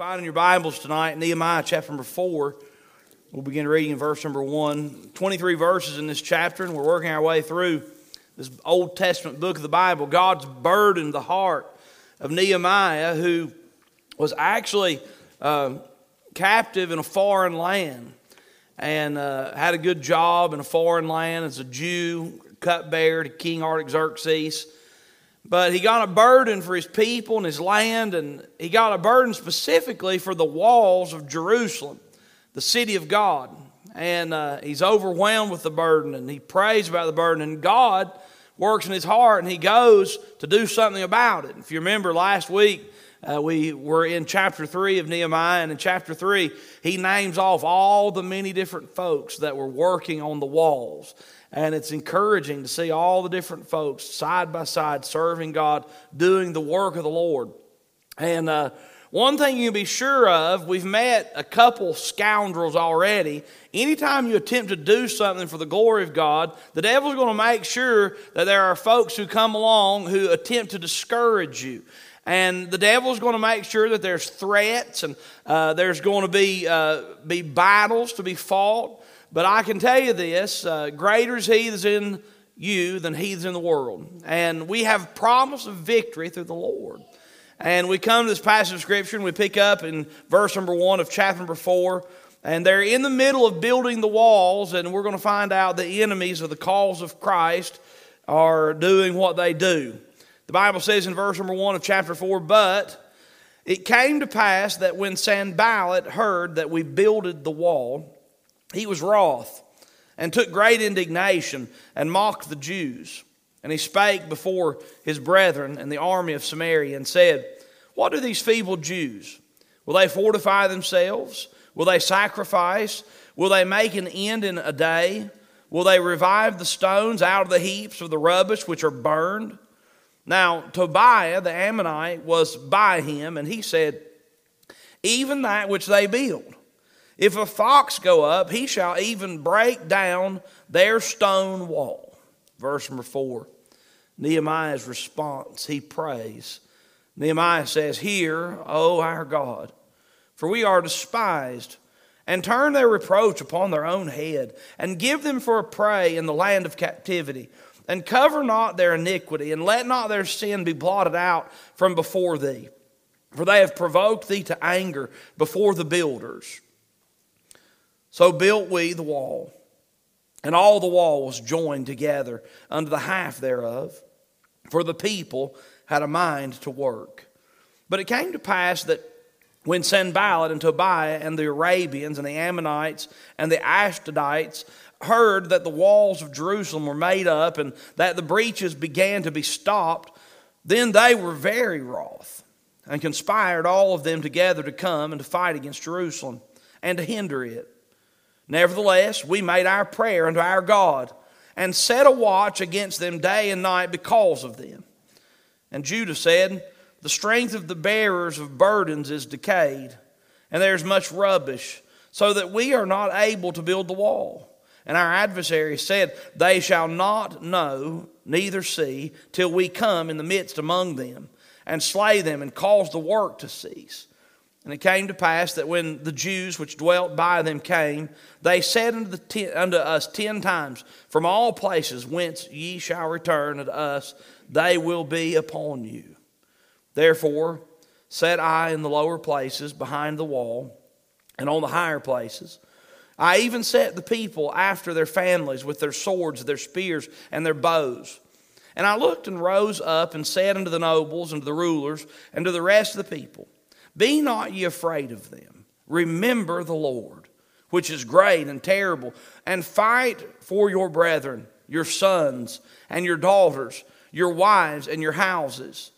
find in your Bibles tonight, Nehemiah chapter number 4. We'll begin reading in verse number 1. 23 verses in this chapter, and we're working our way through this Old Testament book of the Bible. God's burdened the heart of Nehemiah, who was actually uh, captive in a foreign land and uh, had a good job in a foreign land as a Jew, cupbearer to King Artaxerxes. But he got a burden for his people and his land, and he got a burden specifically for the walls of Jerusalem, the city of God. And uh, he's overwhelmed with the burden, and he prays about the burden, and God works in his heart, and he goes to do something about it. If you remember last week, uh, we were in chapter 3 of Nehemiah, and in chapter 3, he names off all the many different folks that were working on the walls. And it's encouraging to see all the different folks side by side serving God, doing the work of the Lord. And uh, one thing you can be sure of, we've met a couple scoundrels already. Anytime you attempt to do something for the glory of God, the devil's going to make sure that there are folks who come along who attempt to discourage you. And the devil's going to make sure that there's threats and uh, there's going to be, uh, be battles to be fought. But I can tell you this uh, greater is he that's in you than he that's in the world. And we have promise of victory through the Lord. And we come to this passage of Scripture and we pick up in verse number one of chapter number four. And they're in the middle of building the walls, and we're going to find out the enemies of the cause of Christ are doing what they do. The Bible says in verse number one of chapter four, but it came to pass that when Sanballat heard that we builded the wall, he was wroth and took great indignation and mocked the Jews. And he spake before his brethren and the army of Samaria and said, What do these feeble Jews? Will they fortify themselves? Will they sacrifice? Will they make an end in a day? Will they revive the stones out of the heaps of the rubbish which are burned? Now, Tobiah the Ammonite was by him, and he said, Even that which they build if a fox go up, he shall even break down their stone wall. Verse number four. Nehemiah's response, he prays. Nehemiah says, Hear, O our God, for we are despised, and turn their reproach upon their own head, and give them for a prey in the land of captivity, and cover not their iniquity, and let not their sin be blotted out from before thee. For they have provoked thee to anger before the builders. So built we the wall, and all the wall was joined together under the half thereof, for the people had a mind to work. But it came to pass that when Sanballat and Tobiah and the Arabians and the Ammonites and the Ashdodites heard that the walls of Jerusalem were made up and that the breaches began to be stopped, then they were very wroth and conspired all of them together to come and to fight against Jerusalem and to hinder it. Nevertheless, we made our prayer unto our God and set a watch against them day and night because of them. And Judah said, The strength of the bearers of burdens is decayed, and there is much rubbish, so that we are not able to build the wall. And our adversary said, They shall not know, neither see, till we come in the midst among them, and slay them, and cause the work to cease. And it came to pass that when the Jews which dwelt by them came, they said unto, the ten, unto us ten times, From all places whence ye shall return unto us, they will be upon you. Therefore set I in the lower places behind the wall, and on the higher places. I even set the people after their families with their swords, their spears, and their bows. And I looked and rose up and said unto the nobles and to the rulers and to the rest of the people, be not ye afraid of them. Remember the Lord, which is great and terrible, and fight for your brethren, your sons and your daughters, your wives and your houses.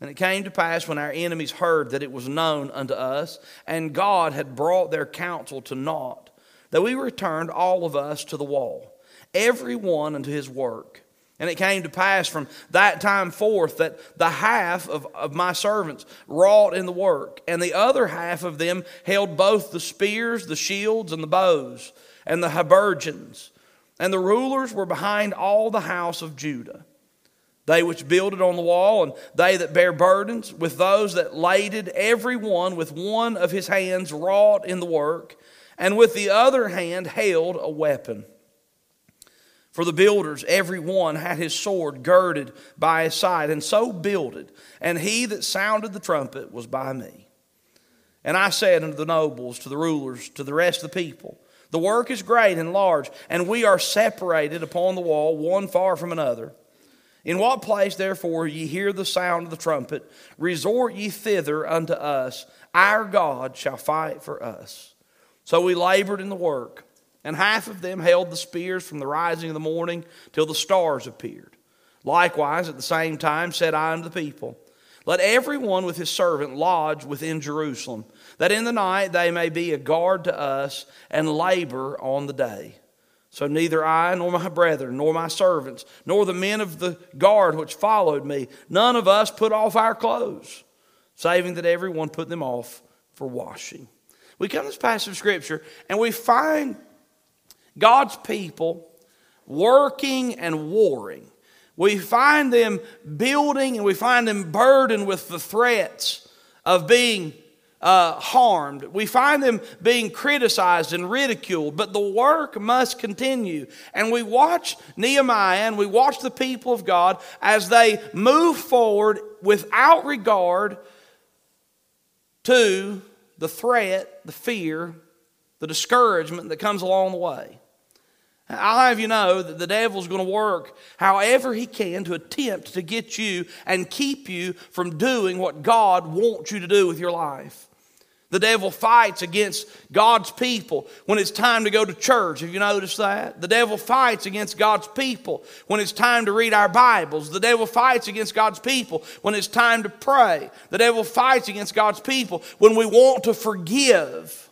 And it came to pass when our enemies heard that it was known unto us, and God had brought their counsel to naught, that we returned all of us to the wall, every one unto his work. And it came to pass from that time forth that the half of, of my servants wrought in the work, and the other half of them held both the spears, the shields, and the bows, and the habergeons. And the rulers were behind all the house of Judah. they which builded on the wall, and they that bear burdens, with those that laded, every one with one of his hands wrought in the work, and with the other hand held a weapon. For the builders, every one had his sword girded by his side, and so builded. And he that sounded the trumpet was by me. And I said unto the nobles, to the rulers, to the rest of the people, The work is great and large, and we are separated upon the wall, one far from another. In what place, therefore, ye hear the sound of the trumpet, resort ye thither unto us. Our God shall fight for us. So we labored in the work, and half of them held the spears from the rising of the morning till the stars appeared. Likewise, at the same time, said I unto the people, Let every one with his servant lodge within Jerusalem, that in the night they may be a guard to us and labor on the day. So neither I, nor my brethren, nor my servants, nor the men of the guard which followed me, none of us put off our clothes, saving that everyone put them off for washing. We come to this passage of Scripture and we find God's people working and warring. We find them building and we find them burdened with the threats of being uh, harmed. We find them being criticized and ridiculed, but the work must continue. And we watch Nehemiah and we watch the people of God as they move forward without regard to the threat, the fear, the discouragement that comes along the way. I'll have you know that the devil's going to work however he can to attempt to get you and keep you from doing what God wants you to do with your life. The devil fights against God's people when it's time to go to church. Have you noticed that? The devil fights against God's people when it's time to read our Bibles. The devil fights against God's people when it's time to pray. The devil fights against God's people when we want to forgive.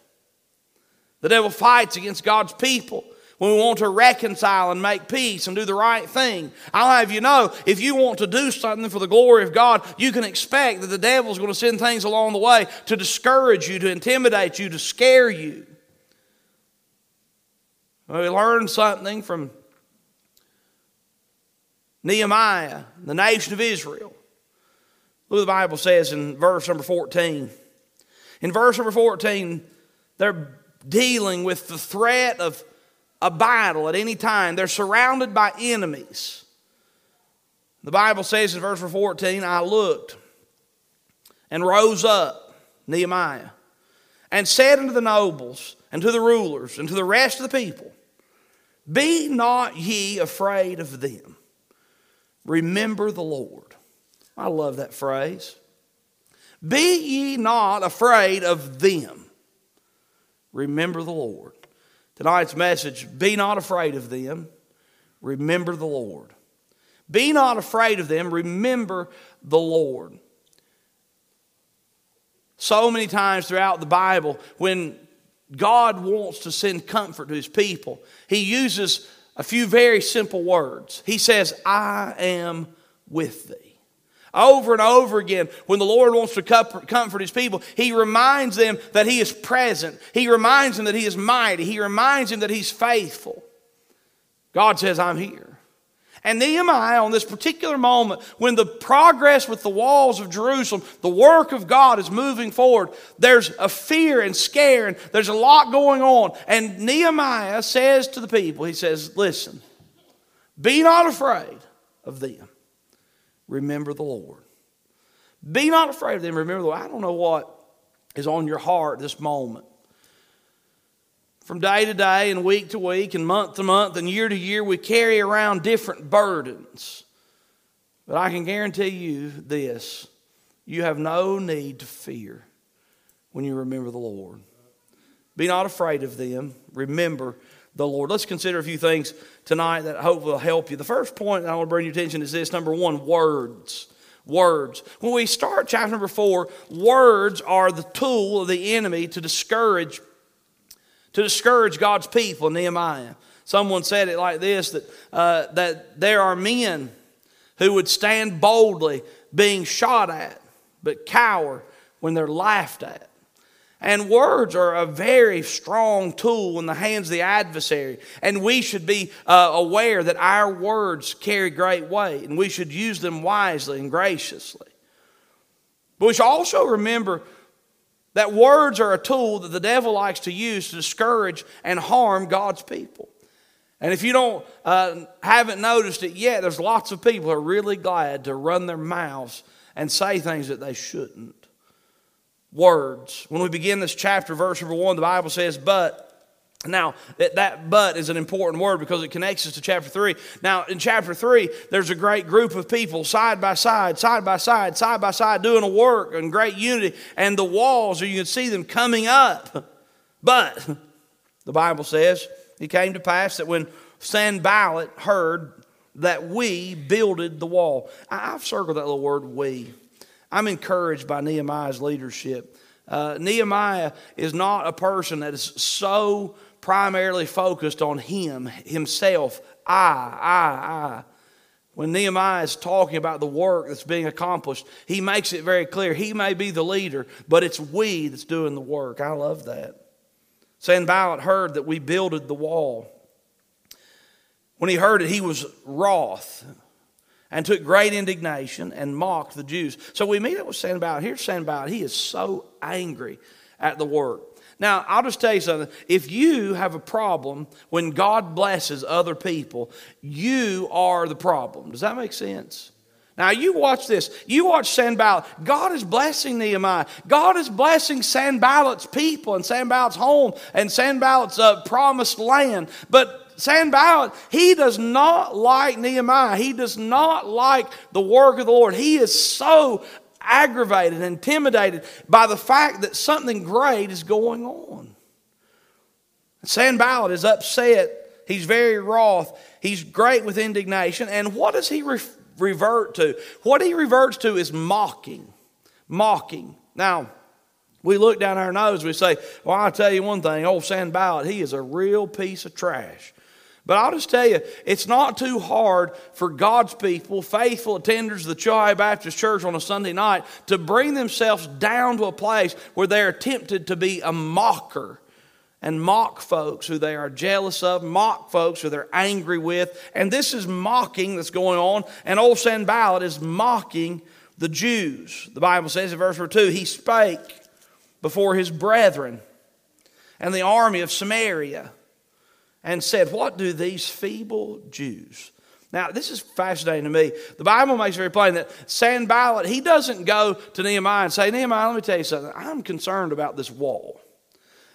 The devil fights against God's people when we want to reconcile and make peace and do the right thing. I'll have you know, if you want to do something for the glory of God, you can expect that the devil's going to send things along the way to discourage you, to intimidate you, to scare you. We learned something from Nehemiah, the nation of Israel. Look what the Bible says in verse number 14. In verse number 14, they're dealing with the threat of a battle at any time. They're surrounded by enemies. The Bible says in verse 14, I looked and rose up, Nehemiah, and said unto the nobles and to the rulers and to the rest of the people, Be not ye afraid of them. Remember the Lord. I love that phrase. Be ye not afraid of them. Remember the Lord. Tonight's message be not afraid of them, remember the Lord. Be not afraid of them, remember the Lord. So many times throughout the Bible, when God wants to send comfort to his people, he uses a few very simple words. He says, I am with thee. Over and over again, when the Lord wants to comfort His people, He reminds them that He is present. He reminds them that He is mighty. He reminds them that He's faithful. God says, I'm here. And Nehemiah, on this particular moment, when the progress with the walls of Jerusalem, the work of God is moving forward, there's a fear and scare, and there's a lot going on. And Nehemiah says to the people, He says, Listen, be not afraid of them remember the Lord. Be not afraid of them. Remember the Lord. I don't know what is on your heart this moment. From day to day and week to week and month to month and year to year, we carry around different burdens. But I can guarantee you this you have no need to fear when you remember the Lord. Be not afraid of them. Remember the Lord. Let's consider a few things tonight that I hope will help you. The first point I want to bring your attention is this number one, words. Words. When we start chapter number four, words are the tool of the enemy to discourage, to discourage God's people, Nehemiah. Someone said it like this that, uh, that there are men who would stand boldly being shot at, but cower when they're laughed at. And words are a very strong tool in the hands of the adversary. And we should be uh, aware that our words carry great weight and we should use them wisely and graciously. But we should also remember that words are a tool that the devil likes to use to discourage and harm God's people. And if you don't uh, haven't noticed it yet, there's lots of people who are really glad to run their mouths and say things that they shouldn't. Words. When we begin this chapter, verse number one, the Bible says, "But." Now, that, that but is an important word because it connects us to chapter 3. Now, in chapter 3, there's a great group of people side by side, side by side, side by side, doing a work in great unity, and the walls, or you can see them coming up. But, the Bible says, it came to pass that when Sanballat heard that we builded the wall. I've circled that little word we. I'm encouraged by Nehemiah's leadership. Uh, Nehemiah is not a person that is so primarily focused on him, himself, I, I, I. When Nehemiah is talking about the work that's being accomplished, he makes it very clear. He may be the leader, but it's we that's doing the work. I love that. Sanballat heard that we builded the wall. When he heard it, he was wroth and took great indignation and mocked the Jews. So we meet up with Sanballat. Here's Sanballat. He is so angry at the work. Now, I'll just tell you something. If you have a problem when God blesses other people, you are the problem. Does that make sense? Now, you watch this. You watch Sanballat. God is blessing Nehemiah. God is blessing Sanballat's people and Sanballat's home and Sanballat's uh, promised land. But Sanballat, he does not like Nehemiah. He does not like the work of the Lord. He is so aggravated, intimidated by the fact that something great is going on. Sanballat is upset. He's very wroth. He's great with indignation. And what does he re- revert to? What he reverts to is mocking. Mocking. Now, we look down our nose, we say, Well, I'll tell you one thing, old Sanballat, he is a real piece of trash. But I'll just tell you, it's not too hard for God's people, faithful attenders of the Chilhowee Baptist Church on a Sunday night, to bring themselves down to a place where they are tempted to be a mocker and mock folks who they are jealous of, mock folks who they're angry with. And this is mocking that's going on. And old Sanballat is mocking the Jews. The Bible says in verse 2 he spake before his brethren and the army of Samaria and said, What do these feeble Jews? Now, this is fascinating to me. The Bible makes very plain that Sanballat, he doesn't go to Nehemiah and say, Nehemiah, let me tell you something. I'm concerned about this wall.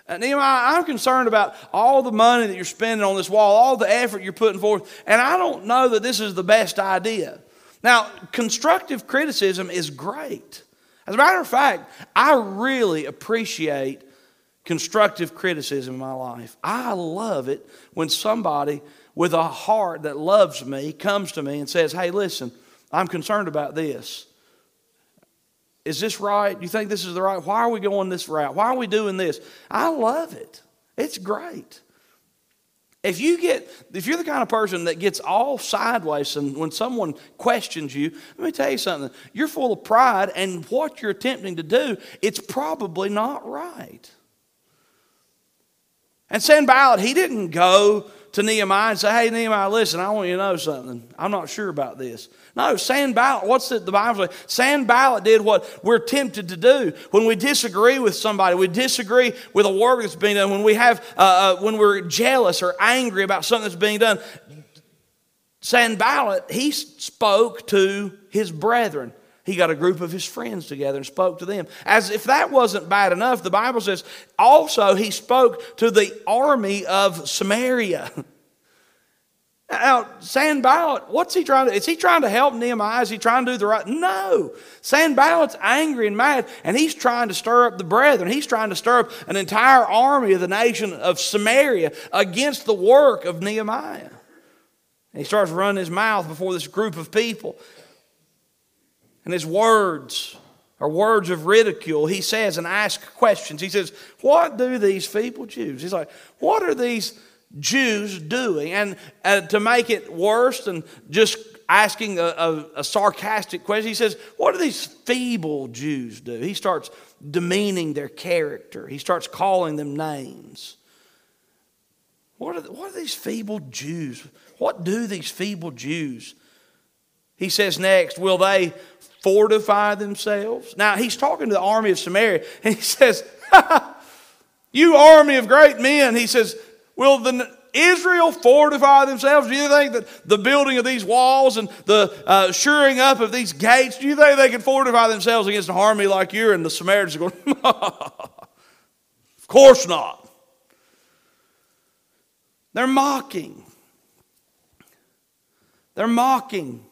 Uh, Nehemiah, I'm concerned about all the money that you're spending on this wall, all the effort you're putting forth, and I don't know that this is the best idea. Now, constructive criticism is great. As a matter of fact, I really appreciate constructive criticism in my life. I love it when somebody with a heart that loves me comes to me and says, Hey, listen, I'm concerned about this. Is this right? Do you think this is the right? Why are we going this route? Why are we doing this? I love it. It's great. If you get, if you're the kind of person that gets all sideways and when someone questions you, let me tell you something. You're full of pride, and what you're attempting to do, it's probably not right. And Sanballat, he didn't go to Nehemiah and say, Hey, Nehemiah, listen, I want you to know something. I'm not sure about this. No, Sanballat, what's the, the Bible say? Sanballat did what we're tempted to do. When we disagree with somebody, we disagree with a work that's being done, when we have, uh, uh, when we're jealous or angry about something that's being done, Sanballat, he spoke to his brethren he got a group of his friends together and spoke to them. As if that wasn't bad enough, the Bible says also he spoke to the army of Samaria. Now, Sanballat, what's he trying to? Is he trying to help Nehemiah? Is he trying to do the right? No. Sanballat's angry and mad, and he's trying to stir up the brethren. He's trying to stir up an entire army of the nation of Samaria against the work of Nehemiah. And he starts running his mouth before this group of people. And his words are words of ridicule. He says and asks questions. He says, What do these feeble Jews? He's like, What are these Jews doing? And uh, to make it worse than just asking a, a, a, sarcastic question. He says, What do these feeble Jews do? He starts demeaning their character, he starts calling them names. What are, what are these feeble Jews? What do these feeble Jews? He says next, Will they fortify themselves? Now, he's talking to the army of Samaria, and he says, You army of great men, he says, Will the Israel fortify themselves? Do you think that the building of these walls and the uh, shoring up of these gates, do you think they can fortify themselves against an army like you? And the Samaritans are going, Of course not. They're mocking. They're mocking.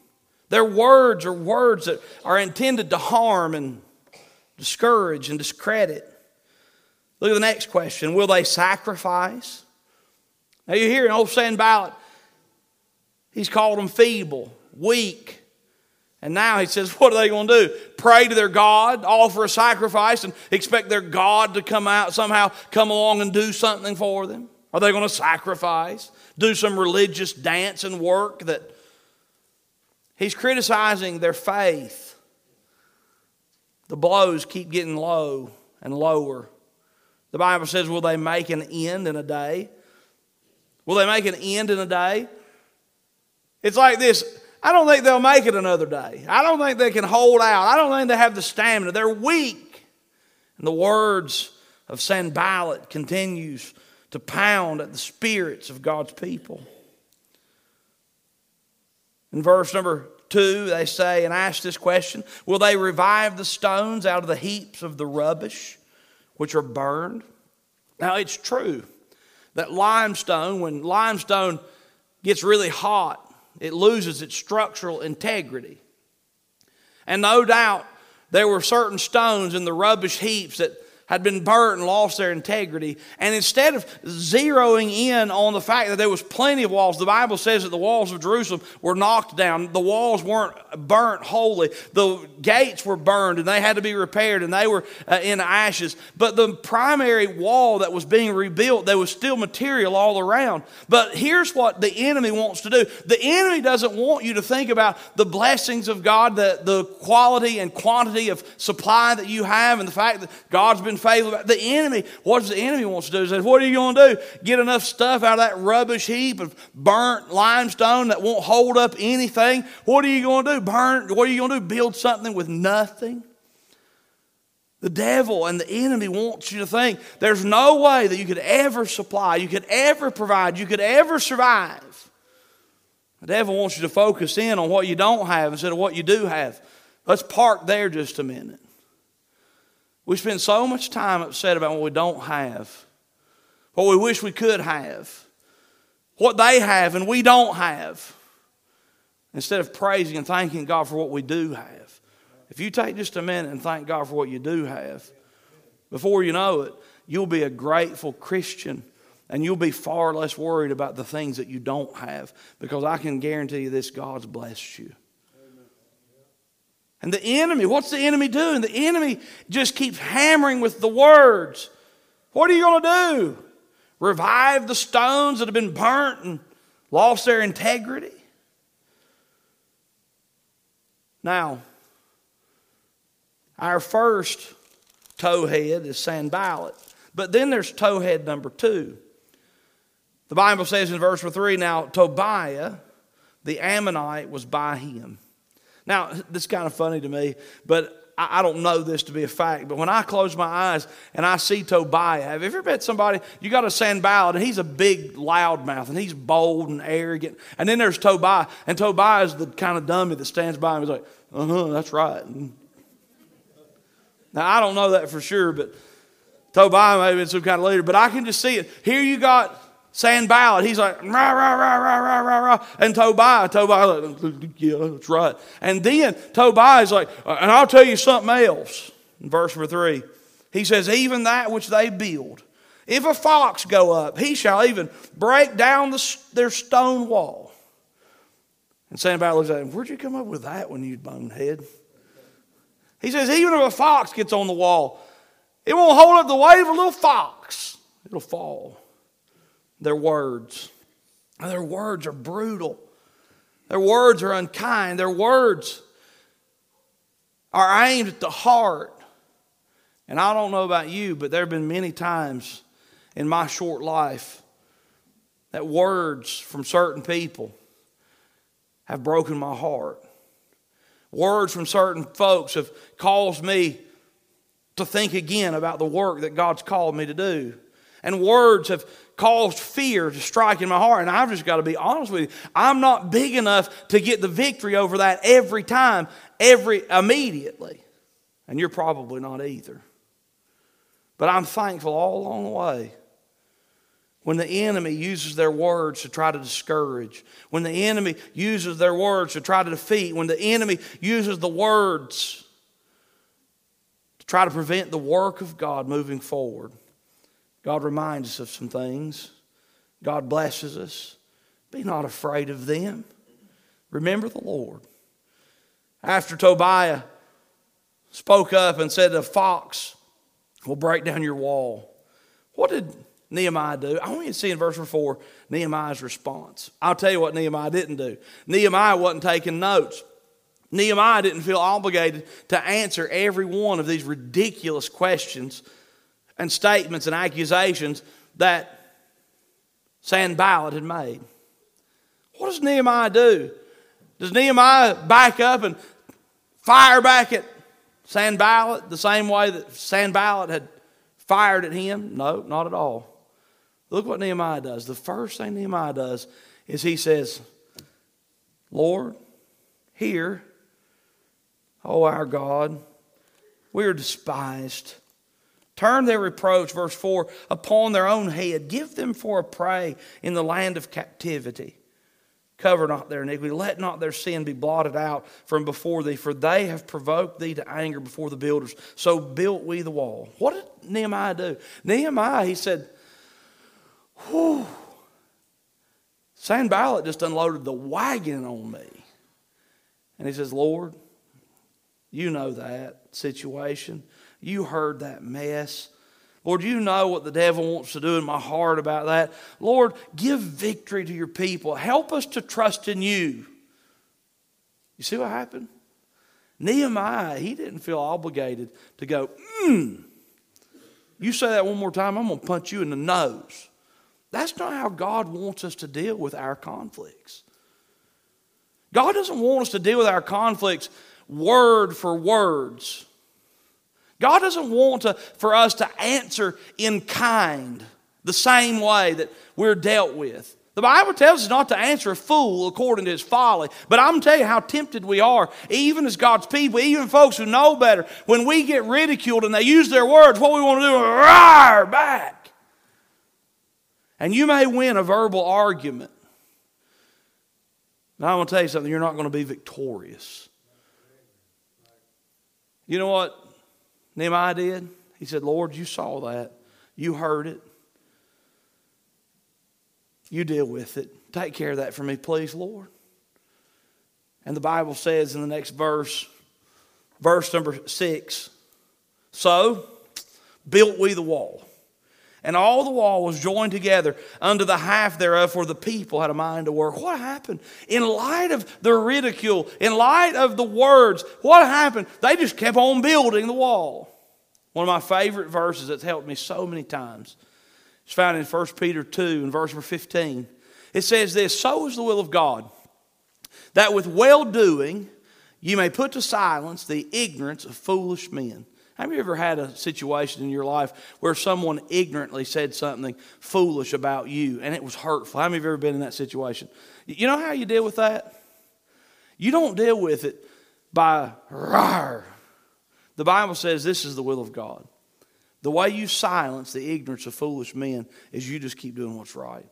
Their words are words that are intended to harm and discourage and discredit. Look at the next question Will they sacrifice? Now you hear an old Sanballat, he's called them feeble, weak. And now he says, what are they going to do? Pray to their God, offer a sacrifice, and expect their God to come out, somehow come along and do something for them? Are they going to sacrifice? Do some religious dance and work that he's criticizing their faith. The blows keep getting low and lower. The Bible says, Will they make an end in a day? Will they make an end in a day? It's like this I don't think they'll make it another day. I don't think they can hold out. I don't think they have the stamina. They're weak. And the words of Sanballat continues to pound at the spirits of God's people. In verse number two, they say and ask this question Will they revive the stones out of the heaps of the rubbish which are burned? Now, it's true that limestone, when limestone gets really hot, it loses its structural integrity. And no doubt there were certain stones in the rubbish heaps that had been burnt and lost their integrity. And instead of zeroing in on the fact that there was plenty of walls, the Bible says that the walls of Jerusalem were knocked down. The walls weren't burnt wholly. The gates were burned and they had to be repaired and they were uh, in ashes. But the primary wall that was being rebuilt, there was still material all around. But here's what the enemy wants to do the enemy doesn't want you to think about the blessings of God, the, the quality and quantity of supply that you have, and the fact that God's been faithful. The enemy, what does the enemy wants to do? He says, What are you going to do? Get enough stuff out of that rubbish heap of burnt limestone that won't hold up anything? What are you going to do? Burn, what are you going to do? Build something with nothing? The devil and the enemy wants you to think there's no way that you could ever supply, you could ever provide, you could ever survive. The devil wants you to focus in on what you don't have instead of what you do have. Let's park there just a minute. We spend so much time upset about what we don't have, what we wish we could have, what they have and we don't have, instead of praising and thanking God for what we do have. If you take just a minute and thank God for what you do have, before you know it, you'll be a grateful Christian and you'll be far less worried about the things that you don't have because I can guarantee you this God's blessed you. And the enemy, what's the enemy doing? The enemy just keeps hammering with the words. What are you going to do? Revive the stones that have been burnt and lost their integrity? Now, our first towhead is Sanballat. But then there's towhead number two. The Bible says in verse 3 now, Tobiah, the Ammonite, was by him. Now, this is kind of funny to me, but I don't know this to be a fact, but when I close my eyes and I see Tobiah, have you ever met somebody? You got a Sanballat, and he's a big loudmouth, and he's bold and arrogant. And then there's Tobiah, and Tobiah is the kind of dummy that stands by him. He's like, uh huh, that's right. Now, I don't know that for sure, but Tobiah may have been some kind of leader, but I can just see it. Here you got Sanballat, he's like, rah, rah, rah, rah, rah, rah, rah. And Tobiah, Tobiah, like, yeah, that's right. And then Tobiah is like, uh, and I'll tell you something else. In verse number three, he says, even that which they build, if a fox go up, he shall even break down the, their stone wall. And Sanballat looks at him, where'd you come up with that when you bonehead? He says, even if a fox gets on the wall, it won't hold up the weight of a little fox. It'll fall their words. Their words are brutal. Their words are unkind. Their words are aimed at the heart. And I don't know about you, but there have been many times in my short life that words from certain people have broken my heart. Words from certain folks have caused me to think again about the work that God's called me to do. And words have caused fear to strike in my heart. And I've just got to be honest with you. I'm not big enough to get the victory over that every time, every immediately. And you're probably not either. But I'm thankful all along the way when the enemy uses their words to try to discourage, when the enemy uses their words to try to defeat, when the enemy uses the words to try to prevent the work of God moving forward, God reminds us of some things. God blesses us. Be not afraid of them. Remember the Lord. After Tobiah spoke up and said, A fox will break down your wall, what did Nehemiah do? I want you to see in verse 4 Nehemiah's response. I'll tell you what Nehemiah didn't do. Nehemiah wasn't taking notes. Nehemiah didn't feel obligated to answer every one of these ridiculous questions and statements and accusations that Sanballat had made. What does Nehemiah do? Does Nehemiah back up and fire back at Sanballat the same way that Sanballat had fired at him? No, not at all. Look what Nehemiah does. The first thing Nehemiah does is he says, Lord, hear, O our God, we are despised. Turn their reproach, verse 4, upon their own head. Give them for a prey in the land of captivity. Cover not their iniquity. Let not their sin be blotted out from before thee, for they have provoked thee to anger before the builders. So built we the wall. What did Nehemiah do? Nehemiah, he said, Whew. Sanballat just unloaded the wagon on me. And he says, Lord, you know that situation. You heard that mess. Lord, you know what the devil wants to do in my heart about that. Lord, give victory to your people. Help us to trust in you. You see what happened? Nehemiah, he didn't feel obligated to go, hmm. You say that one more time, I'm going to punch you in the nose. That's not how God wants us to deal with our conflicts. God doesn't want us to deal with our conflicts word for words. God doesn't want to, for us to answer in kind the same way that we're dealt with. The Bible tells us not to answer a fool according to his folly. But I'm telling you how tempted we are, even as God's people, even folks who know better, when we get ridiculed and they use their words, what we want to do is roar back. And you may win a verbal argument. Now, I want to tell you something, you're not going to be victorious. You know what Nehemiah did? He said, Lord, you saw that. You heard it. You deal with it. Take care of that for me, please, Lord. And the Bible says in the next verse, verse number six, so built we the wall and all the wall was joined together unto the half thereof, for the people had a mind to work. What happened? In light of the ridicule, in light of the words, what happened? They just kept on building the wall. One of my favorite verses that's helped me so many times is found in 1 Peter 2 and verse number 15. It says this So is the will of God, that with well doing you may put to silence the ignorance of foolish men. Have you ever had a situation in your life where someone ignorantly said something foolish about you and it was hurtful? How many of you ever been in that situation? You know how you deal with that? You don't deal with it by rar. The Bible says this is the will of God. The way you silence the ignorance of foolish men is you just keep doing what's right.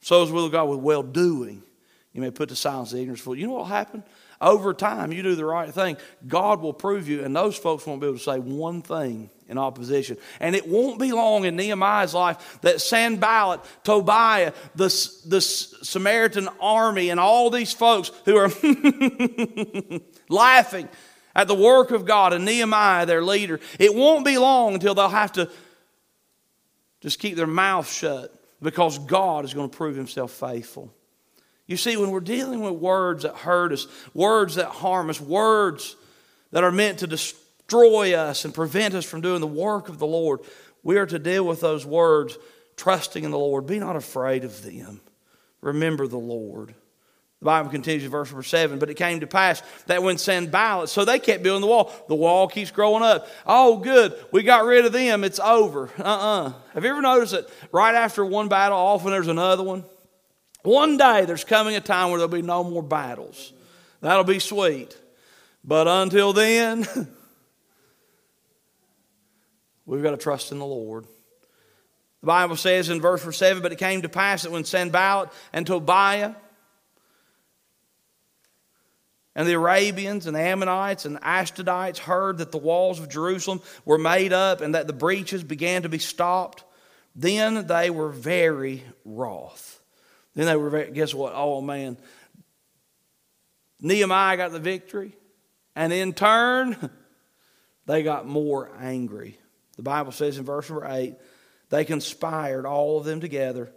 So is the will of God with well doing. You may put to silence the ignorance foolish. You know what will happen? Over time, you do the right thing, God will prove you, and those folks won't be able to say one thing in opposition. And it won't be long in Nehemiah's life that Sanballat, Tobiah, the, the Samaritan army, and all these folks who are laughing at the work of God and Nehemiah, their leader, it won't be long until they'll have to just keep their mouth shut because God is going to prove himself faithful. You see, when we're dealing with words that hurt us, words that harm us, words that are meant to destroy us and prevent us from doing the work of the Lord, we are to deal with those words trusting in the Lord. Be not afraid of them. Remember the Lord. The Bible continues in verse number seven. But it came to pass that when Sanballat, so they kept building the wall. The wall keeps growing up. Oh, good. We got rid of them. It's over. Uh uh-uh. uh Have you ever noticed that right after one battle, often there's another one? One day there's coming a time where there'll be no more battles. That'll be sweet. But until then, we've got to trust in the Lord. The Bible says in verse 7 But it came to pass that when Sanballat and Tobiah and the Arabians and the Ammonites and the Ashdodites heard that the walls of Jerusalem were made up and that the breaches began to be stopped, then they were very wroth. Then they were guess what? Oh man. Nehemiah got the victory, and in turn, they got more angry. The Bible says in verse number 8, they conspired, all of them together,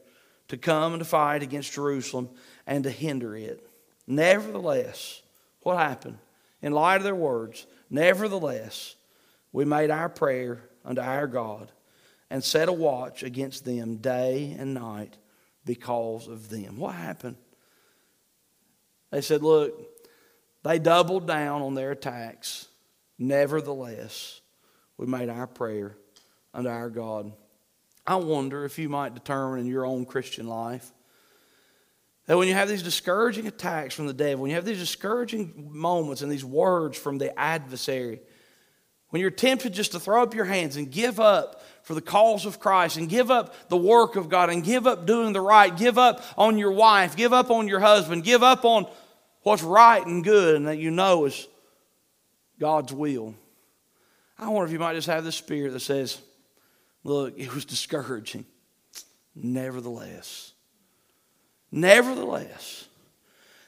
to come and to fight against Jerusalem and to hinder it. Nevertheless, what happened? In light of their words, nevertheless, we made our prayer unto our God and set a watch against them day and night because of them. What happened? They said, Look, they doubled down on their attacks. Nevertheless, we made our prayer unto our God. I wonder if you might determine in your own Christian life that when you have these discouraging attacks from the devil, when you have these discouraging moments and these words from the adversary, when you're tempted just to throw up your hands and give up for the cause of Christ and give up the work of God and give up doing the right, give up on your wife, give up on your husband, give up on what's right and good and that you know is God's will. I wonder if you might just have the spirit that says, look, it was discouraging. Nevertheless, Nevertheless,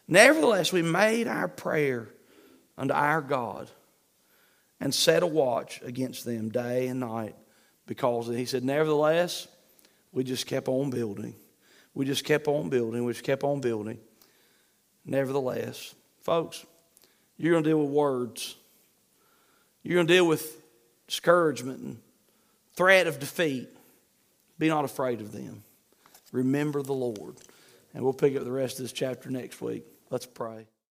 nevertheless, we made our prayer unto our God and set a watch against them day and night because he said, Nevertheless, we just kept on building. We just kept on building. We just kept on building. Nevertheless, folks, you're going to deal with words. You're going to deal with discouragement and threat of defeat. Be not afraid of them. Remember the Lord. And we'll pick up the rest of this chapter next week. Let's pray.